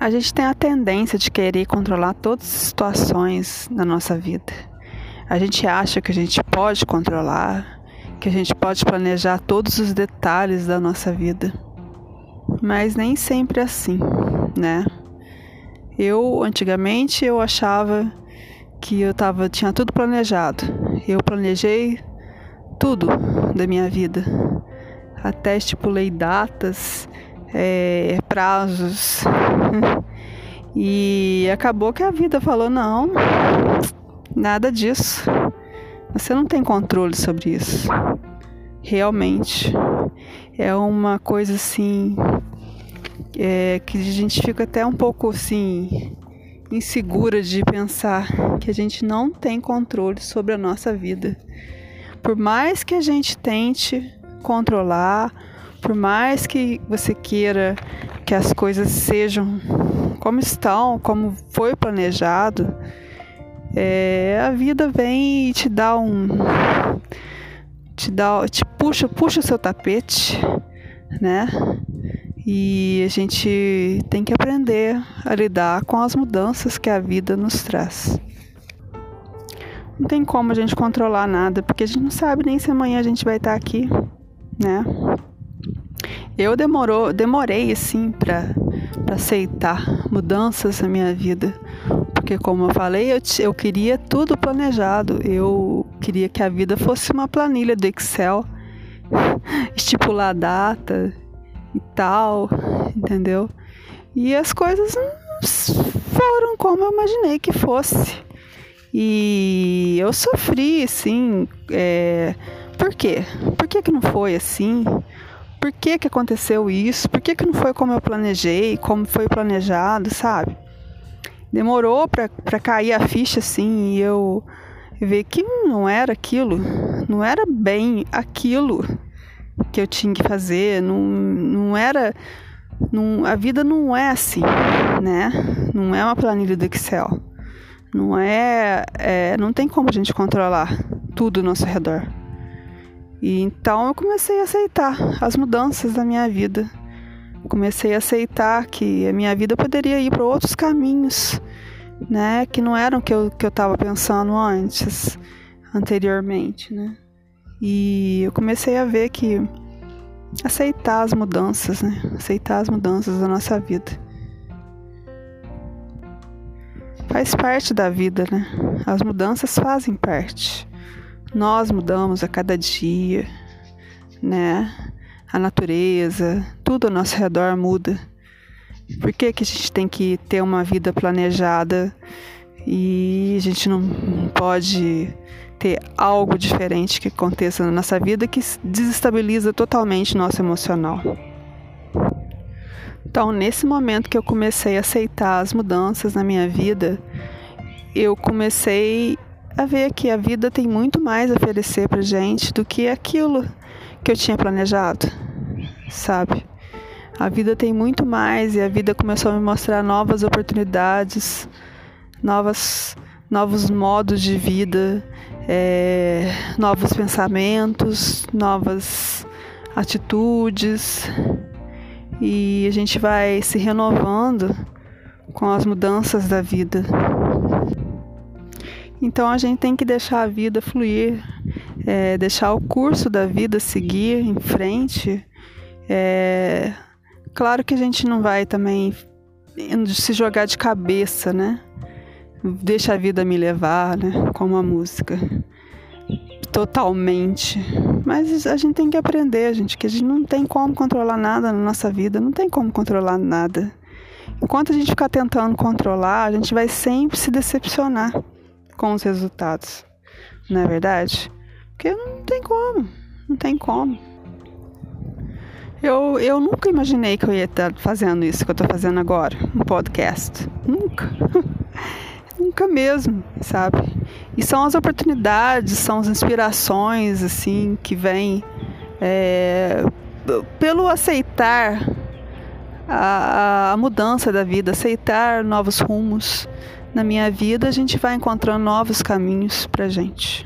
A gente tem a tendência de querer controlar todas as situações da nossa vida. A gente acha que a gente pode controlar, que a gente pode planejar todos os detalhes da nossa vida. Mas nem sempre é assim, né? Eu antigamente eu achava que eu tava tinha tudo planejado. Eu planejei tudo da minha vida. Até estipulei datas, é, prazos. e acabou que a vida falou: não, nada disso. Você não tem controle sobre isso. Realmente. É uma coisa assim. É, que a gente fica até um pouco assim insegura de pensar que a gente não tem controle sobre a nossa vida. Por mais que a gente tente controlar, por mais que você queira que as coisas sejam como estão, como foi planejado, é, a vida vem e te dá um. te dá. te puxa, puxa o seu tapete, né? E a gente tem que aprender a lidar com as mudanças que a vida nos traz. Não tem como a gente controlar nada, porque a gente não sabe nem se amanhã a gente vai estar aqui, né? Eu demorou, demorei assim para aceitar mudanças na minha vida, porque como eu falei, eu, eu queria tudo planejado. Eu queria que a vida fosse uma planilha do Excel, estipular data, e tal, entendeu? E as coisas foram como eu imaginei que fosse. E eu sofri, assim, é... por quê? Por que, que não foi assim? Por que, que aconteceu isso? Por que, que não foi como eu planejei, como foi planejado, sabe? Demorou para cair a ficha assim e eu ver que não era aquilo, não era bem aquilo que eu tinha que fazer, não, não era. Não, a vida não é assim, né? Não é uma planilha do Excel. Não é, é. Não tem como a gente controlar tudo ao nosso redor. E então eu comecei a aceitar as mudanças da minha vida. Comecei a aceitar que a minha vida poderia ir para outros caminhos, né? Que não eram que eu que eu estava pensando antes, anteriormente, né? E eu comecei a ver que aceitar as mudanças, né? Aceitar as mudanças da nossa vida. Faz parte da vida, né? As mudanças fazem parte. Nós mudamos a cada dia, né? A natureza, tudo ao nosso redor muda. Por que, que a gente tem que ter uma vida planejada e a gente não pode ter algo diferente que aconteça na nossa vida que desestabiliza totalmente nosso emocional. Então, nesse momento que eu comecei a aceitar as mudanças na minha vida, eu comecei a ver que a vida tem muito mais a oferecer pra gente do que aquilo que eu tinha planejado, sabe? A vida tem muito mais e a vida começou a me mostrar novas oportunidades, novas, novos modos de vida, é, novos pensamentos, novas atitudes e a gente vai se renovando com as mudanças da vida. Então a gente tem que deixar a vida fluir, é, deixar o curso da vida seguir em frente. É, claro que a gente não vai também se jogar de cabeça, né? Deixa a vida me levar, né? Como a música. Totalmente. Mas a gente tem que aprender, gente, que a gente não tem como controlar nada na nossa vida, não tem como controlar nada. Enquanto a gente ficar tentando controlar, a gente vai sempre se decepcionar com os resultados. Não é verdade? Porque não tem como, não tem como. Eu, eu nunca imaginei que eu ia estar fazendo isso que eu estou fazendo agora, um podcast. Nunca. Nunca mesmo, sabe? E são as oportunidades, são as inspirações, assim, que vêm é, pelo aceitar a, a mudança da vida, aceitar novos rumos na minha vida, a gente vai encontrando novos caminhos pra gente.